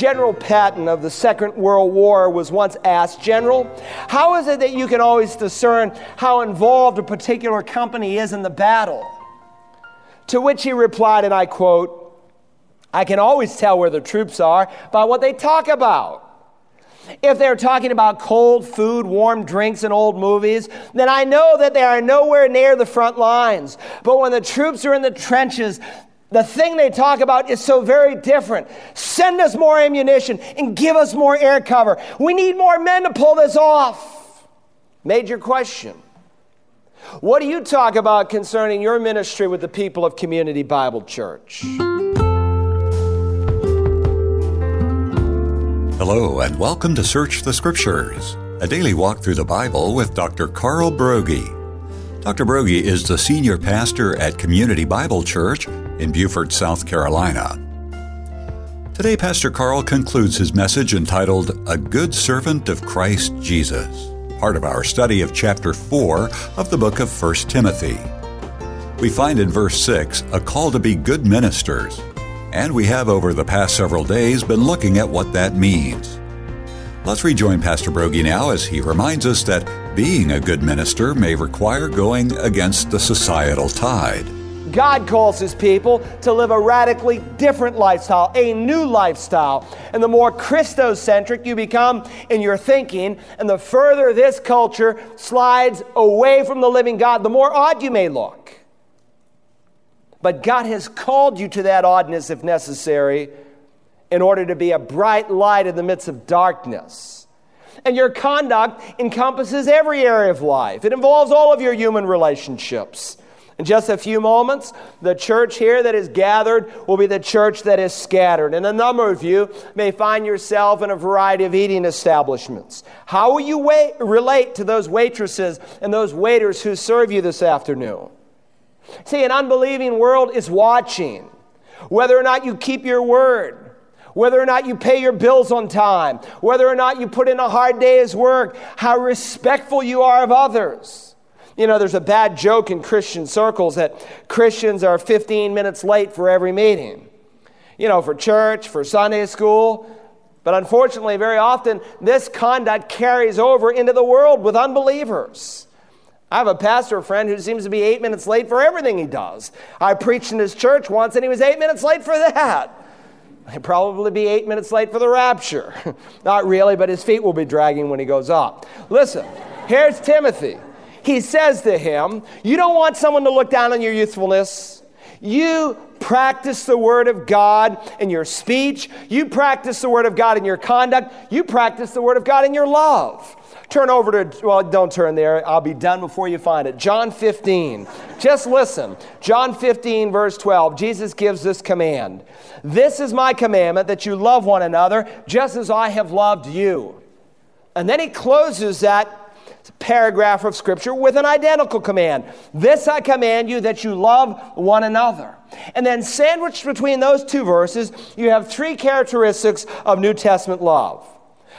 General Patton of the Second World War was once asked, General, how is it that you can always discern how involved a particular company is in the battle? To which he replied, and I quote, I can always tell where the troops are by what they talk about. If they're talking about cold food, warm drinks, and old movies, then I know that they are nowhere near the front lines. But when the troops are in the trenches, the thing they talk about is so very different. Send us more ammunition and give us more air cover. We need more men to pull this off. Major question. What do you talk about concerning your ministry with the people of Community Bible Church? Hello, and welcome to Search the Scriptures, a daily walk through the Bible with Dr. Carl Broggi. Dr. Broggi is the senior pastor at Community Bible Church in Beaufort, South Carolina. Today, Pastor Carl concludes his message entitled A Good Servant of Christ Jesus, part of our study of chapter 4 of the book of 1 Timothy. We find in verse 6 a call to be good ministers and we have over the past several days been looking at what that means. Let's rejoin Pastor Broggi now as he reminds us that being a good minister may require going against the societal tide. God calls his people to live a radically different lifestyle, a new lifestyle. And the more Christocentric you become in your thinking, and the further this culture slides away from the living God, the more odd you may look. But God has called you to that oddness if necessary in order to be a bright light in the midst of darkness. And your conduct encompasses every area of life, it involves all of your human relationships. In just a few moments, the church here that is gathered will be the church that is scattered. And a number of you may find yourself in a variety of eating establishments. How will you wait, relate to those waitresses and those waiters who serve you this afternoon? See, an unbelieving world is watching whether or not you keep your word, whether or not you pay your bills on time, whether or not you put in a hard day's work, how respectful you are of others. You know, there's a bad joke in Christian circles that Christians are 15 minutes late for every meeting. You know, for church, for Sunday school. But unfortunately, very often, this conduct carries over into the world with unbelievers. I have a pastor friend who seems to be eight minutes late for everything he does. I preached in his church once and he was eight minutes late for that. He'll probably be eight minutes late for the rapture. Not really, but his feet will be dragging when he goes up. Listen, here's Timothy. He says to him, You don't want someone to look down on your youthfulness. You practice the Word of God in your speech. You practice the Word of God in your conduct. You practice the Word of God in your love. Turn over to, well, don't turn there. I'll be done before you find it. John 15. Just listen. John 15, verse 12. Jesus gives this command This is my commandment that you love one another just as I have loved you. And then he closes that paragraph of Scripture with an identical command This I command you that you love one another. And then, sandwiched between those two verses, you have three characteristics of New Testament love.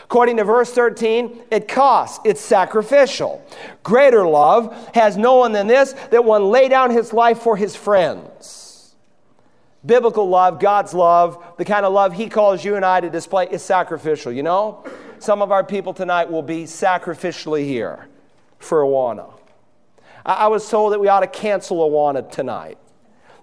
According to verse 13, it costs, it's sacrificial. Greater love has no one than this, that one lay down his life for his friends. Biblical love, God's love, the kind of love He calls you and I to display is sacrificial. You know, some of our people tonight will be sacrificially here for Awana. I was told that we ought to cancel Awana tonight.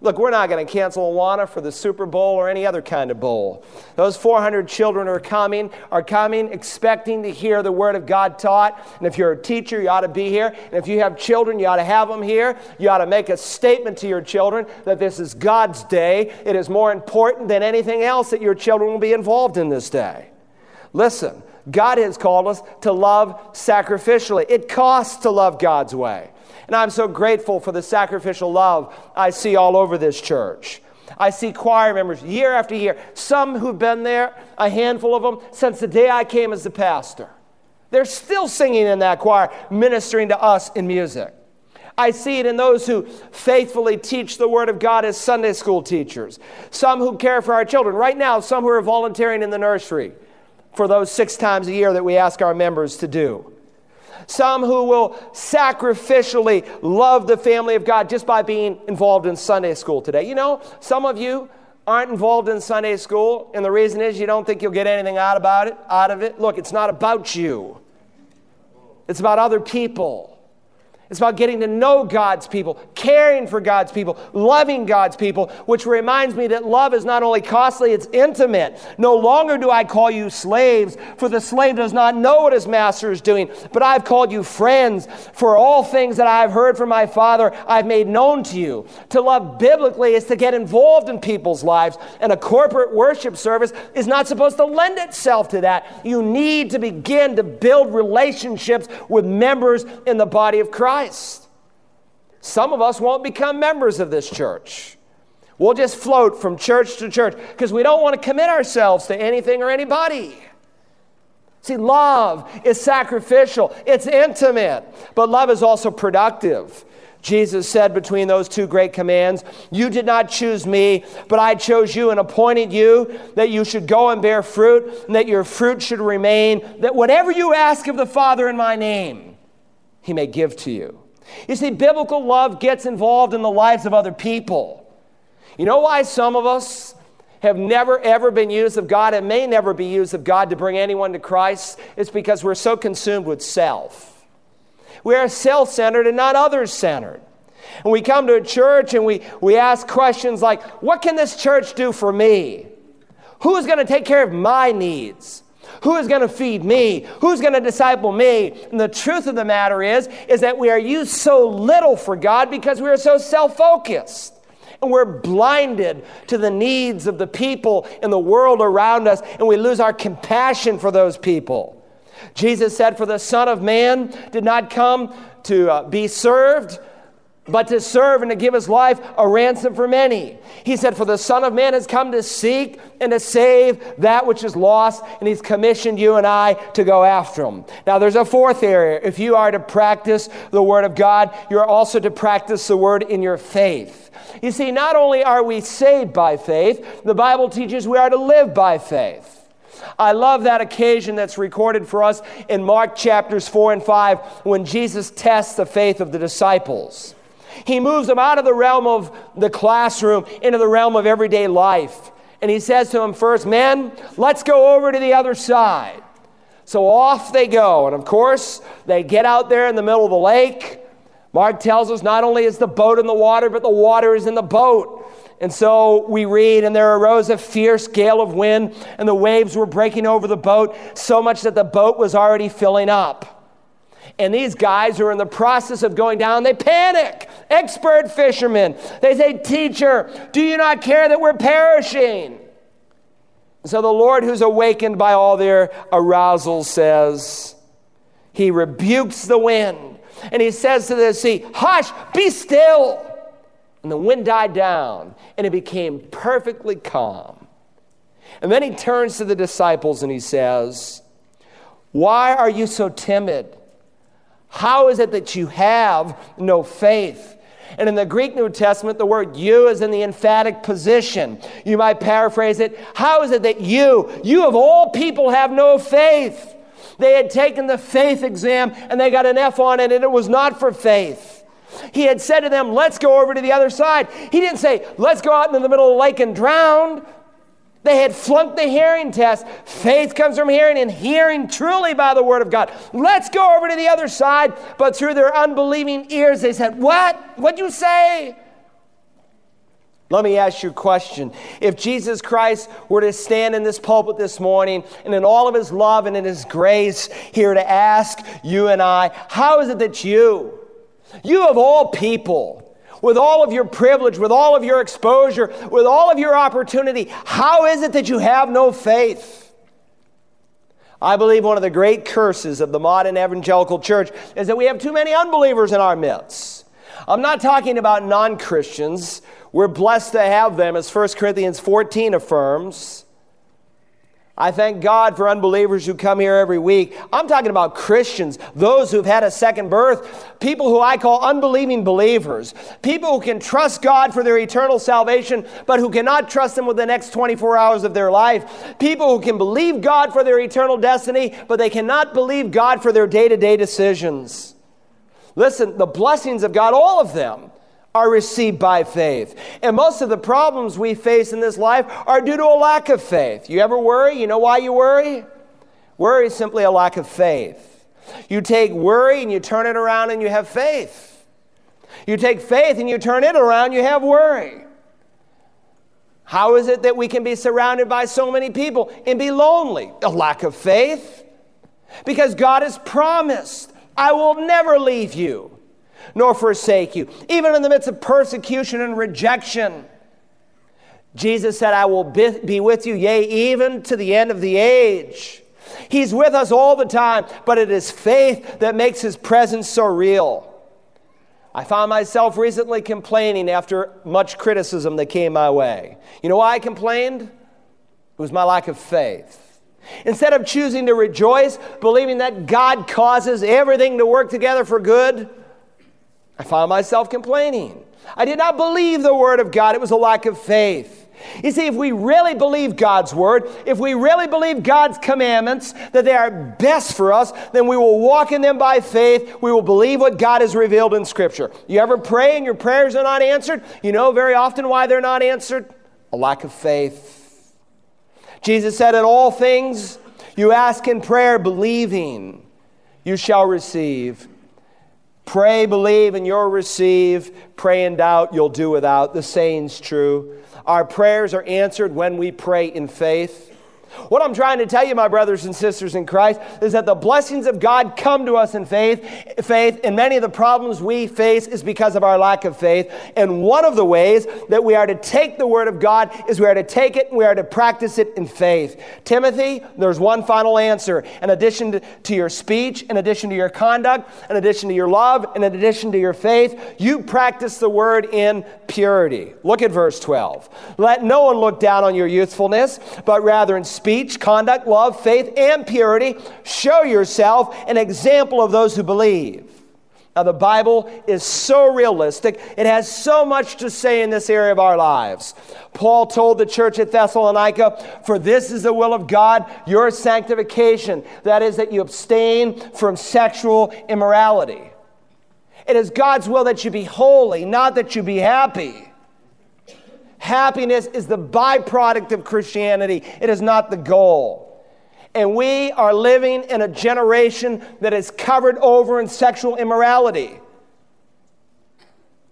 Look, we're not going to cancel Awana for the Super Bowl or any other kind of bowl. Those 400 children are coming, are coming expecting to hear the Word of God taught. And if you're a teacher, you ought to be here. And if you have children, you ought to have them here. You ought to make a statement to your children that this is God's day. It is more important than anything else that your children will be involved in this day. Listen, God has called us to love sacrificially. It costs to love God's way. And I'm so grateful for the sacrificial love I see all over this church. I see choir members year after year, some who've been there, a handful of them, since the day I came as the pastor. They're still singing in that choir, ministering to us in music. I see it in those who faithfully teach the Word of God as Sunday school teachers, some who care for our children. Right now, some who are volunteering in the nursery for those six times a year that we ask our members to do some who will sacrificially love the family of God just by being involved in Sunday school today. You know, some of you aren't involved in Sunday school, and the reason is you don't think you'll get anything out about it, out of it. Look, it's not about you. It's about other people. It's about getting to know God's people, caring for God's people, loving God's people, which reminds me that love is not only costly, it's intimate. No longer do I call you slaves, for the slave does not know what his master is doing, but I've called you friends, for all things that I have heard from my Father I've made known to you. To love biblically is to get involved in people's lives, and a corporate worship service is not supposed to lend itself to that. You need to begin to build relationships with members in the body of Christ. Christ. Some of us won't become members of this church. We'll just float from church to church because we don't want to commit ourselves to anything or anybody. See, love is sacrificial, it's intimate, but love is also productive. Jesus said between those two great commands, You did not choose me, but I chose you and appointed you that you should go and bear fruit, and that your fruit should remain, that whatever you ask of the Father in my name, he may give to you. You see, biblical love gets involved in the lives of other people. You know why some of us have never ever been used of God and may never be used of God to bring anyone to Christ? It's because we're so consumed with self. We are self centered and not others centered. And we come to a church and we, we ask questions like, What can this church do for me? Who's going to take care of my needs? Who is going to feed me? Who's going to disciple me? And the truth of the matter is, is that we are used so little for God because we are so self-focused. And we're blinded to the needs of the people in the world around us, and we lose our compassion for those people. Jesus said, For the Son of Man did not come to uh, be served, but to serve and to give his life a ransom for many. He said, For the Son of Man has come to seek and to save that which is lost, and he's commissioned you and I to go after him. Now, there's a fourth area. If you are to practice the Word of God, you're also to practice the Word in your faith. You see, not only are we saved by faith, the Bible teaches we are to live by faith. I love that occasion that's recorded for us in Mark chapters 4 and 5 when Jesus tests the faith of the disciples. He moves them out of the realm of the classroom into the realm of everyday life. And he says to them first, Men, let's go over to the other side. So off they go. And of course, they get out there in the middle of the lake. Mark tells us not only is the boat in the water, but the water is in the boat. And so we read, and there arose a fierce gale of wind, and the waves were breaking over the boat, so much that the boat was already filling up. And these guys are in the process of going down. They panic. Expert fishermen. They say, Teacher, do you not care that we're perishing? So the Lord, who's awakened by all their arousal, says, He rebukes the wind. And He says to the sea, Hush, be still. And the wind died down, and it became perfectly calm. And then He turns to the disciples and He says, Why are you so timid? How is it that you have no faith? And in the Greek New Testament, the word you is in the emphatic position. You might paraphrase it How is it that you, you of all people, have no faith? They had taken the faith exam and they got an F on it, and it was not for faith. He had said to them, Let's go over to the other side. He didn't say, Let's go out into the middle of the lake and drown. They had flunked the hearing test. Faith comes from hearing, and hearing truly by the word of God. Let's go over to the other side. But through their unbelieving ears, they said, What? What'd you say? Let me ask you a question. If Jesus Christ were to stand in this pulpit this morning and in all of his love and in his grace here to ask you and I, how is it that you, you of all people, with all of your privilege, with all of your exposure, with all of your opportunity, how is it that you have no faith? I believe one of the great curses of the modern evangelical church is that we have too many unbelievers in our midst. I'm not talking about non Christians. We're blessed to have them, as 1 Corinthians 14 affirms. I thank God for unbelievers who come here every week. I'm talking about Christians, those who've had a second birth, people who I call unbelieving believers, people who can trust God for their eternal salvation, but who cannot trust Him with the next 24 hours of their life, people who can believe God for their eternal destiny, but they cannot believe God for their day to day decisions. Listen, the blessings of God, all of them, are received by faith. And most of the problems we face in this life are due to a lack of faith. You ever worry? You know why you worry? Worry is simply a lack of faith. You take worry and you turn it around and you have faith. You take faith and you turn it around, you have worry. How is it that we can be surrounded by so many people and be lonely? A lack of faith. Because God has promised, I will never leave you nor forsake you, even in the midst of persecution and rejection. Jesus said, I will be with you, yea, even to the end of the age. He's with us all the time, but it is faith that makes his presence so real. I found myself recently complaining after much criticism that came my way. You know why I complained? It was my lack of faith. Instead of choosing to rejoice, believing that God causes everything to work together for good, I found myself complaining. I did not believe the word of God, it was a lack of faith. You see, if we really believe God's word, if we really believe God's commandments, that they are best for us, then we will walk in them by faith. We will believe what God has revealed in Scripture. You ever pray and your prayers are not answered? You know very often why they're not answered? A lack of faith. Jesus said, In all things you ask in prayer, believing, you shall receive. Pray, believe, and you'll receive. Pray in doubt, you'll do without. The saying's true. Our prayers are answered when we pray in faith. What I'm trying to tell you, my brothers and sisters in Christ, is that the blessings of God come to us in faith. Faith, and many of the problems we face is because of our lack of faith. And one of the ways that we are to take the Word of God is we are to take it and we are to practice it in faith. Timothy, there's one final answer. In addition to, your speech, in addition to your conduct, in addition to your love, in addition to your faith, you practice the Word in purity. Look at verse 12. Let no one look down on your youthfulness, but rather in speech, conduct, love, faith, and purity, show yourself an example of those who believe. Now, the Bible is so realistic. It has so much to say in this area of our lives. Paul told the church at Thessalonica, For this is the will of God, your sanctification. That is, that you abstain from sexual immorality. It is God's will that you be holy, not that you be happy. Happiness is the byproduct of Christianity, it is not the goal. And we are living in a generation that is covered over in sexual immorality.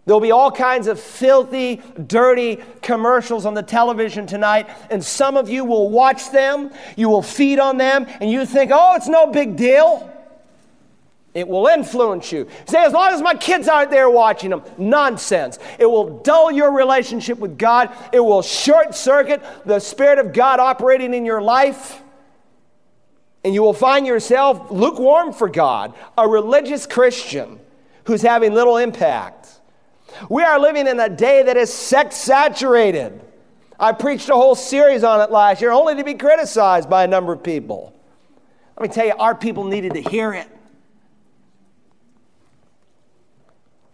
There'll be all kinds of filthy, dirty commercials on the television tonight, and some of you will watch them, you will feed on them, and you think, oh, it's no big deal. It will influence you. Say, as long as my kids aren't there watching them, nonsense. It will dull your relationship with God. It will short circuit the Spirit of God operating in your life. And you will find yourself lukewarm for God, a religious Christian who's having little impact. We are living in a day that is sex saturated. I preached a whole series on it last year, only to be criticized by a number of people. Let me tell you, our people needed to hear it.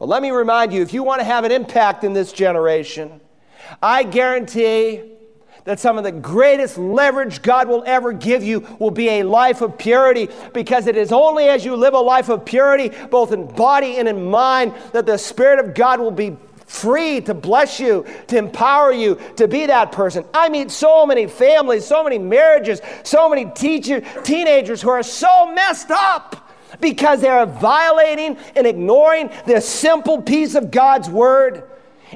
But let me remind you if you want to have an impact in this generation, I guarantee that some of the greatest leverage God will ever give you will be a life of purity because it is only as you live a life of purity, both in body and in mind, that the Spirit of God will be free to bless you, to empower you to be that person. I meet so many families, so many marriages, so many teenagers who are so messed up because they are violating and ignoring this simple piece of God's word.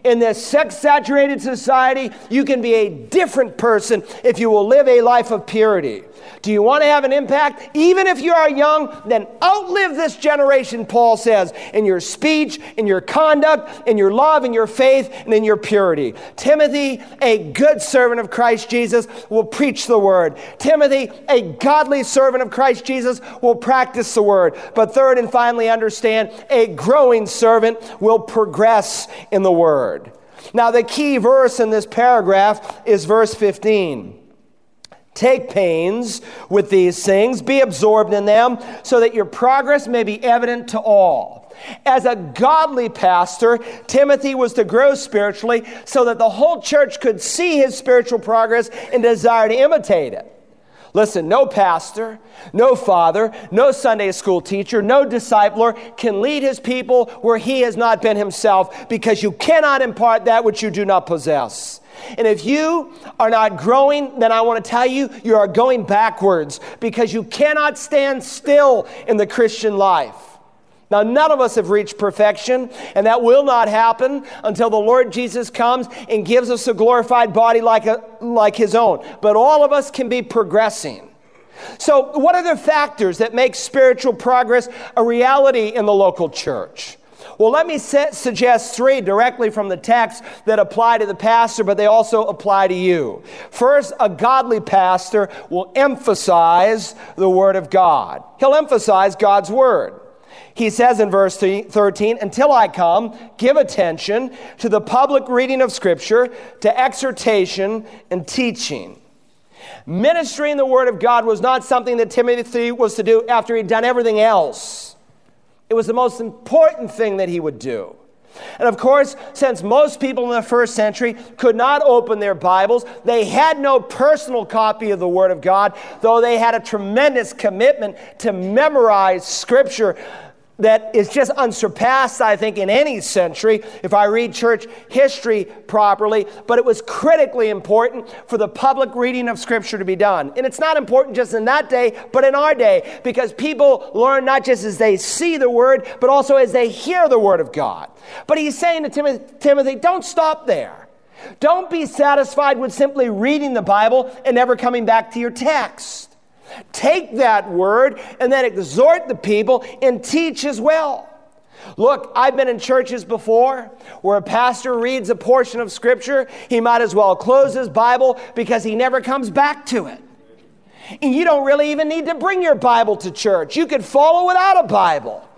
In this sex saturated society, you can be a different person if you will live a life of purity. Do you want to have an impact? Even if you are young, then outlive this generation, Paul says, in your speech, in your conduct, in your love, in your faith, and in your purity. Timothy, a good servant of Christ Jesus, will preach the word. Timothy, a godly servant of Christ Jesus, will practice the word. But third and finally, understand a growing servant will progress in the word. Now, the key verse in this paragraph is verse 15. Take pains with these things, be absorbed in them, so that your progress may be evident to all. As a godly pastor, Timothy was to grow spiritually so that the whole church could see his spiritual progress and desire to imitate it. Listen, no pastor, no father, no Sunday school teacher, no discipler can lead his people where he has not been himself because you cannot impart that which you do not possess. And if you are not growing, then I want to tell you, you are going backwards because you cannot stand still in the Christian life. Now, none of us have reached perfection, and that will not happen until the Lord Jesus comes and gives us a glorified body like, a, like His own. But all of us can be progressing. So, what are the factors that make spiritual progress a reality in the local church? Well, let me set, suggest three directly from the text that apply to the pastor, but they also apply to you. First, a godly pastor will emphasize the Word of God, he'll emphasize God's Word. He says in verse 13, Until I come, give attention to the public reading of Scripture, to exhortation and teaching. Ministering the Word of God was not something that Timothy was to do after he'd done everything else. It was the most important thing that he would do. And of course, since most people in the first century could not open their Bibles, they had no personal copy of the Word of God, though they had a tremendous commitment to memorize Scripture that is just unsurpassed, I think, in any century if I read church history properly. But it was critically important for the public reading of Scripture to be done. And it's not important just in that day, but in our day, because people learn not just as they see the Word, but also as they hear the Word of God. But he's saying to Timothy, don't stop there. Don't be satisfied with simply reading the Bible and never coming back to your text. Take that word and then exhort the people and teach as well. Look, I've been in churches before where a pastor reads a portion of scripture. He might as well close his Bible because he never comes back to it. And you don't really even need to bring your Bible to church. You could follow without a Bible.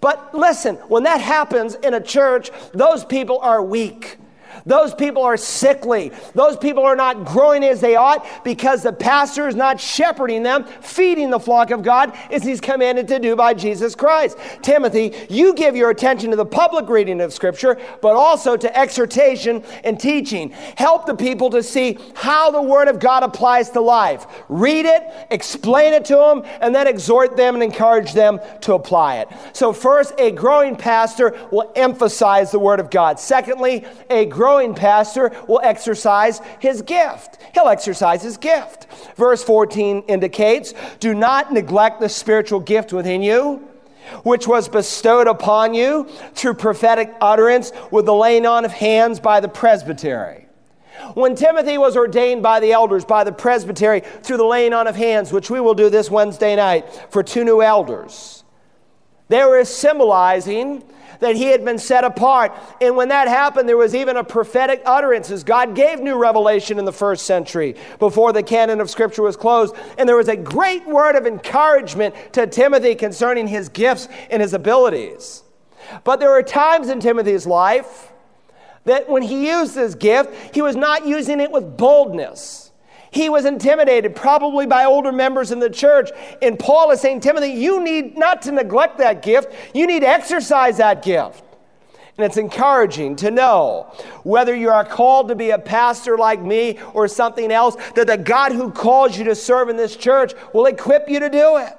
But listen, when that happens in a church, those people are weak. Those people are sickly. Those people are not growing as they ought because the pastor is not shepherding them, feeding the flock of God as he's commanded to do by Jesus Christ. Timothy, you give your attention to the public reading of Scripture, but also to exhortation and teaching. Help the people to see how the Word of God applies to life. Read it, explain it to them, and then exhort them and encourage them to apply it. So, first, a growing pastor will emphasize the Word of God. Secondly, a growing growing pastor will exercise his gift. He'll exercise his gift. Verse 14 indicates do not neglect the spiritual gift within you which was bestowed upon you through prophetic utterance with the laying on of hands by the presbytery. When Timothy was ordained by the elders, by the presbytery, through the laying on of hands, which we will do this Wednesday night for two new elders, they were symbolizing that he had been set apart. And when that happened, there was even a prophetic utterances. God gave new revelation in the first century before the canon of Scripture was closed. And there was a great word of encouragement to Timothy concerning his gifts and his abilities. But there were times in Timothy's life that when he used his gift, he was not using it with boldness. He was intimidated, probably by older members in the church. And Paul is saying, Timothy, you need not to neglect that gift, you need to exercise that gift. And it's encouraging to know whether you are called to be a pastor like me or something else, that the God who calls you to serve in this church will equip you to do it.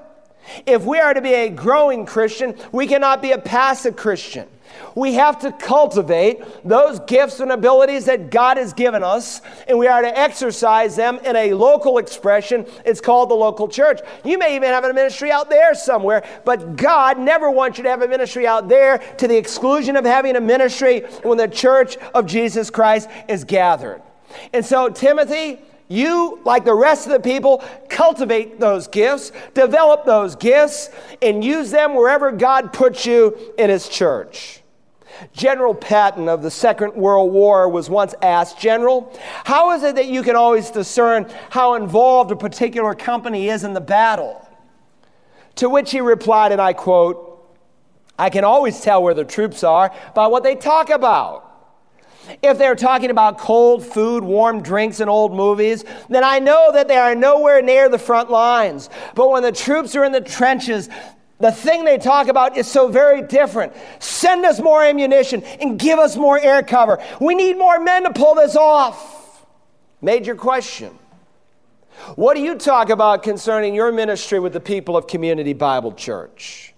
If we are to be a growing Christian, we cannot be a passive Christian. We have to cultivate those gifts and abilities that God has given us, and we are to exercise them in a local expression. It's called the local church. You may even have a ministry out there somewhere, but God never wants you to have a ministry out there to the exclusion of having a ministry when the church of Jesus Christ is gathered. And so, Timothy, you, like the rest of the people, cultivate those gifts, develop those gifts, and use them wherever God puts you in His church. General Patton of the Second World War was once asked, General, how is it that you can always discern how involved a particular company is in the battle? To which he replied, and I quote, I can always tell where the troops are by what they talk about. If they're talking about cold food, warm drinks, and old movies, then I know that they are nowhere near the front lines. But when the troops are in the trenches, the thing they talk about is so very different. Send us more ammunition and give us more air cover. We need more men to pull this off. Major question. What do you talk about concerning your ministry with the people of Community Bible Church?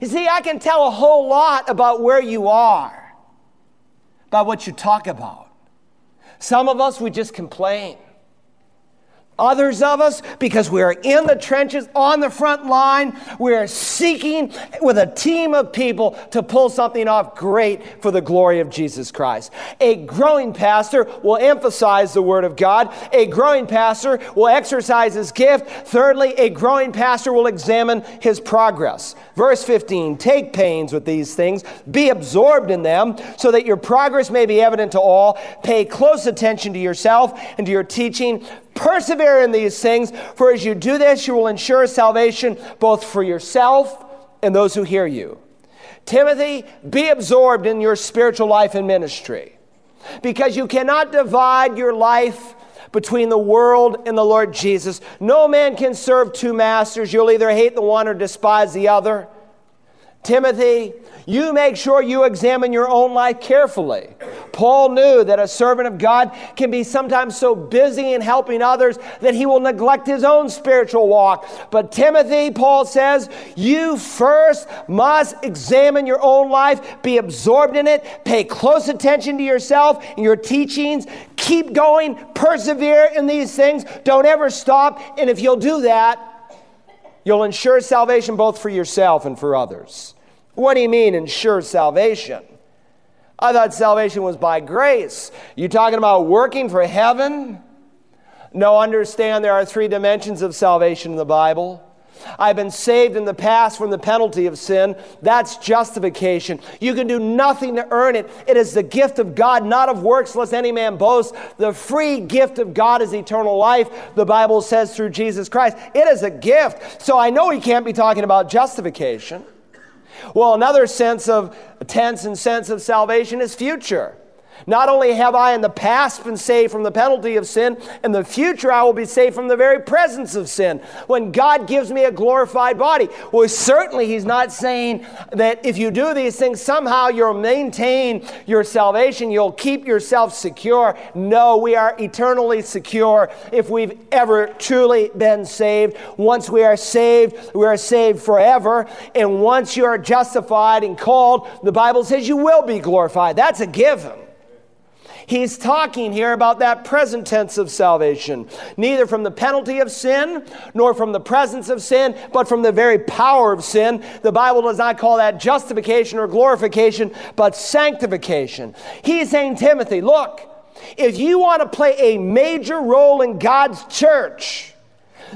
You see, I can tell a whole lot about where you are by what you talk about. Some of us, we just complain. Others of us, because we are in the trenches, on the front line, we are seeking with a team of people to pull something off great for the glory of Jesus Christ. A growing pastor will emphasize the Word of God. A growing pastor will exercise his gift. Thirdly, a growing pastor will examine his progress. Verse 15 Take pains with these things, be absorbed in them, so that your progress may be evident to all. Pay close attention to yourself and to your teaching Persevere in these things, for as you do this, you will ensure salvation both for yourself and those who hear you. Timothy, be absorbed in your spiritual life and ministry because you cannot divide your life between the world and the Lord Jesus. No man can serve two masters. You'll either hate the one or despise the other. Timothy, you make sure you examine your own life carefully. Paul knew that a servant of God can be sometimes so busy in helping others that he will neglect his own spiritual walk. But Timothy, Paul says, you first must examine your own life, be absorbed in it, pay close attention to yourself and your teachings, keep going, persevere in these things, don't ever stop. And if you'll do that, you'll ensure salvation both for yourself and for others. What do you mean, ensure salvation? I thought salvation was by grace. You talking about working for heaven? No, understand there are three dimensions of salvation in the Bible. I've been saved in the past from the penalty of sin. That's justification. You can do nothing to earn it. It is the gift of God, not of works, lest any man boast. The free gift of God is eternal life, the Bible says through Jesus Christ. It is a gift. So I know he can't be talking about justification. Well, another sense of tense and sense of salvation is future. Not only have I in the past been saved from the penalty of sin, in the future I will be saved from the very presence of sin. When God gives me a glorified body, well, certainly He's not saying that if you do these things, somehow you'll maintain your salvation, you'll keep yourself secure. No, we are eternally secure if we've ever truly been saved. Once we are saved, we are saved forever. And once you are justified and called, the Bible says you will be glorified. That's a given. He's talking here about that present tense of salvation, neither from the penalty of sin nor from the presence of sin, but from the very power of sin. The Bible does not call that justification or glorification, but sanctification. He's saying, Timothy, look, if you want to play a major role in God's church,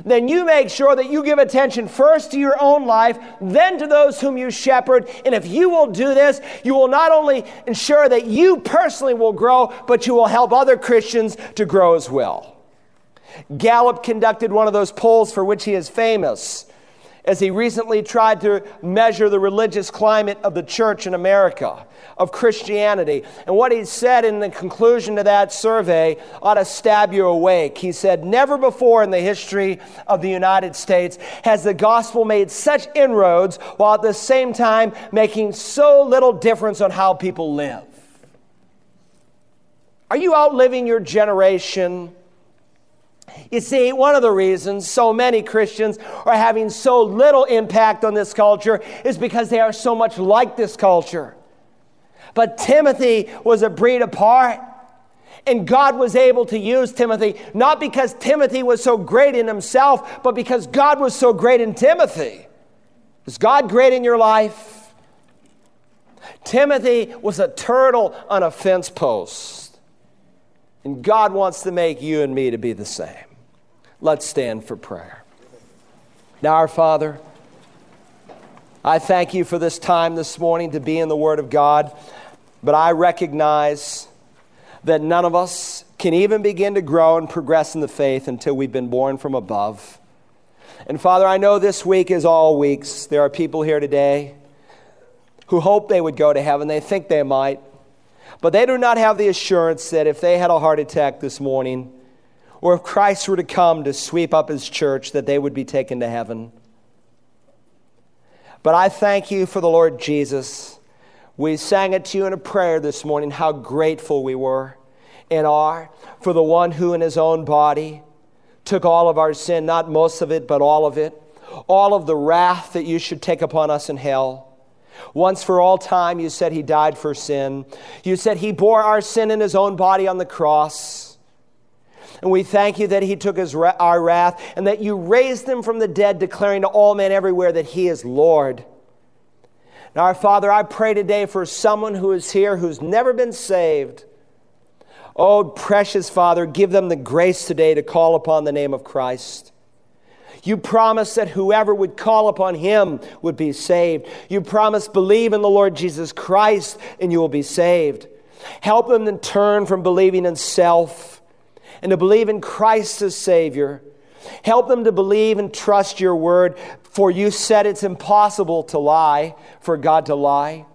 then you make sure that you give attention first to your own life, then to those whom you shepherd. And if you will do this, you will not only ensure that you personally will grow, but you will help other Christians to grow as well. Gallup conducted one of those polls for which he is famous as he recently tried to measure the religious climate of the church in America, of Christianity. And what he said in the conclusion to that survey ought to stab you awake. He said, Never before in the history of the United States has the gospel made such inroads while at the same time making so little difference on how people live. Are you outliving your generation? You see, one of the reasons so many Christians are having so little impact on this culture is because they are so much like this culture. But Timothy was a breed apart. And God was able to use Timothy, not because Timothy was so great in himself, but because God was so great in Timothy. Is God great in your life? Timothy was a turtle on a fence post. And God wants to make you and me to be the same. Let's stand for prayer. Now, our Father, I thank you for this time this morning to be in the Word of God, but I recognize that none of us can even begin to grow and progress in the faith until we've been born from above. And Father, I know this week is all weeks. There are people here today who hope they would go to heaven. They think they might. But they do not have the assurance that if they had a heart attack this morning, or if Christ were to come to sweep up his church, that they would be taken to heaven. But I thank you for the Lord Jesus. We sang it to you in a prayer this morning, how grateful we were and are for the one who in his own body took all of our sin, not most of it, but all of it, all of the wrath that you should take upon us in hell. Once for all time, you said he died for sin. You said he bore our sin in his own body on the cross. And we thank you that he took his, our wrath and that you raised him from the dead, declaring to all men everywhere that he is Lord. Now, our Father, I pray today for someone who is here who's never been saved. Oh, precious Father, give them the grace today to call upon the name of Christ. You promised that whoever would call upon him would be saved. You promised, believe in the Lord Jesus Christ and you will be saved. Help them to turn from believing in self and to believe in Christ as Savior. Help them to believe and trust your word, for you said it's impossible to lie, for God to lie.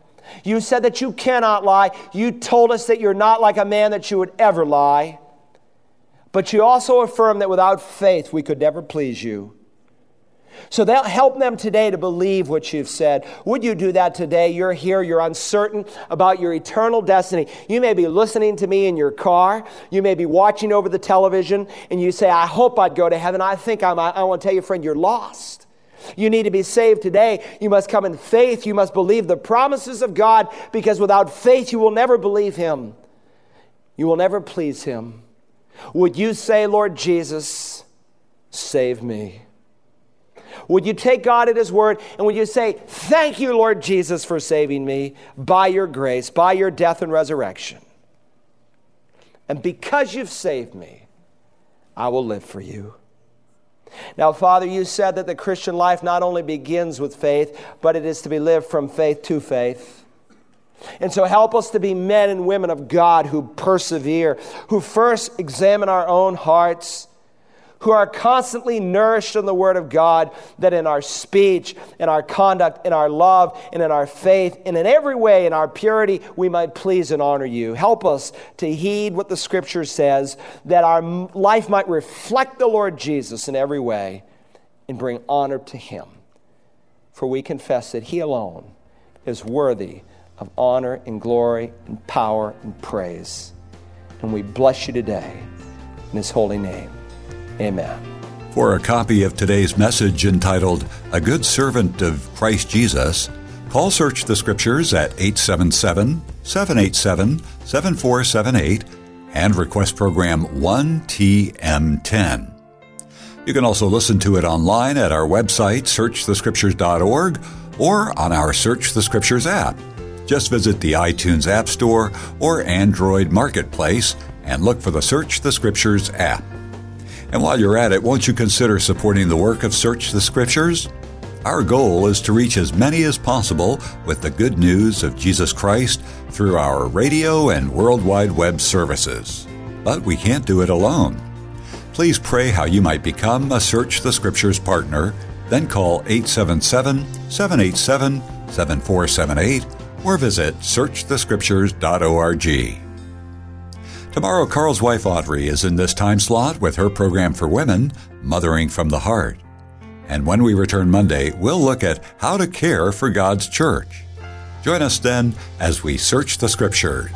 You said that you cannot lie. You told us that you're not like a man that you would ever lie. But you also affirmed that without faith we could never please you. So that help them today to believe what you've said. Would you do that today? You're here, you're uncertain about your eternal destiny. You may be listening to me in your car, you may be watching over the television, and you say, I hope I'd go to heaven. I think I'm, I, I want to tell you, friend, you're lost. You need to be saved today. You must come in faith. You must believe the promises of God because without faith, you will never believe Him. You will never please Him. Would you say, Lord Jesus, save me? Would you take God at His word and would you say, Thank you, Lord Jesus, for saving me by your grace, by your death and resurrection? And because you've saved me, I will live for you. Now, Father, you said that the Christian life not only begins with faith, but it is to be lived from faith to faith. And so help us to be men and women of God who persevere, who first examine our own hearts who are constantly nourished in the Word of God, that in our speech, in our conduct, in our love, and in our faith, and in every way in our purity, we might please and honor you. Help us to heed what the Scripture says, that our life might reflect the Lord Jesus in every way and bring honor to Him. For we confess that He alone is worthy of honor and glory and power and praise. And we bless you today in His holy name. Amen. For a copy of today's message entitled A Good Servant of Christ Jesus, call Search the Scriptures at 877 787 7478 and request program 1TM10. You can also listen to it online at our website, searchthescriptures.org, or on our Search the Scriptures app. Just visit the iTunes App Store or Android Marketplace and look for the Search the Scriptures app. And while you're at it, won't you consider supporting the work of Search the Scriptures? Our goal is to reach as many as possible with the good news of Jesus Christ through our radio and World Wide Web services. But we can't do it alone. Please pray how you might become a Search the Scriptures partner, then call 877 787 7478 or visit searchthescriptures.org. Tomorrow, Carl's wife Audrey is in this time slot with her program for women, Mothering from the Heart. And when we return Monday, we'll look at how to care for God's church. Join us then as we search the scriptures.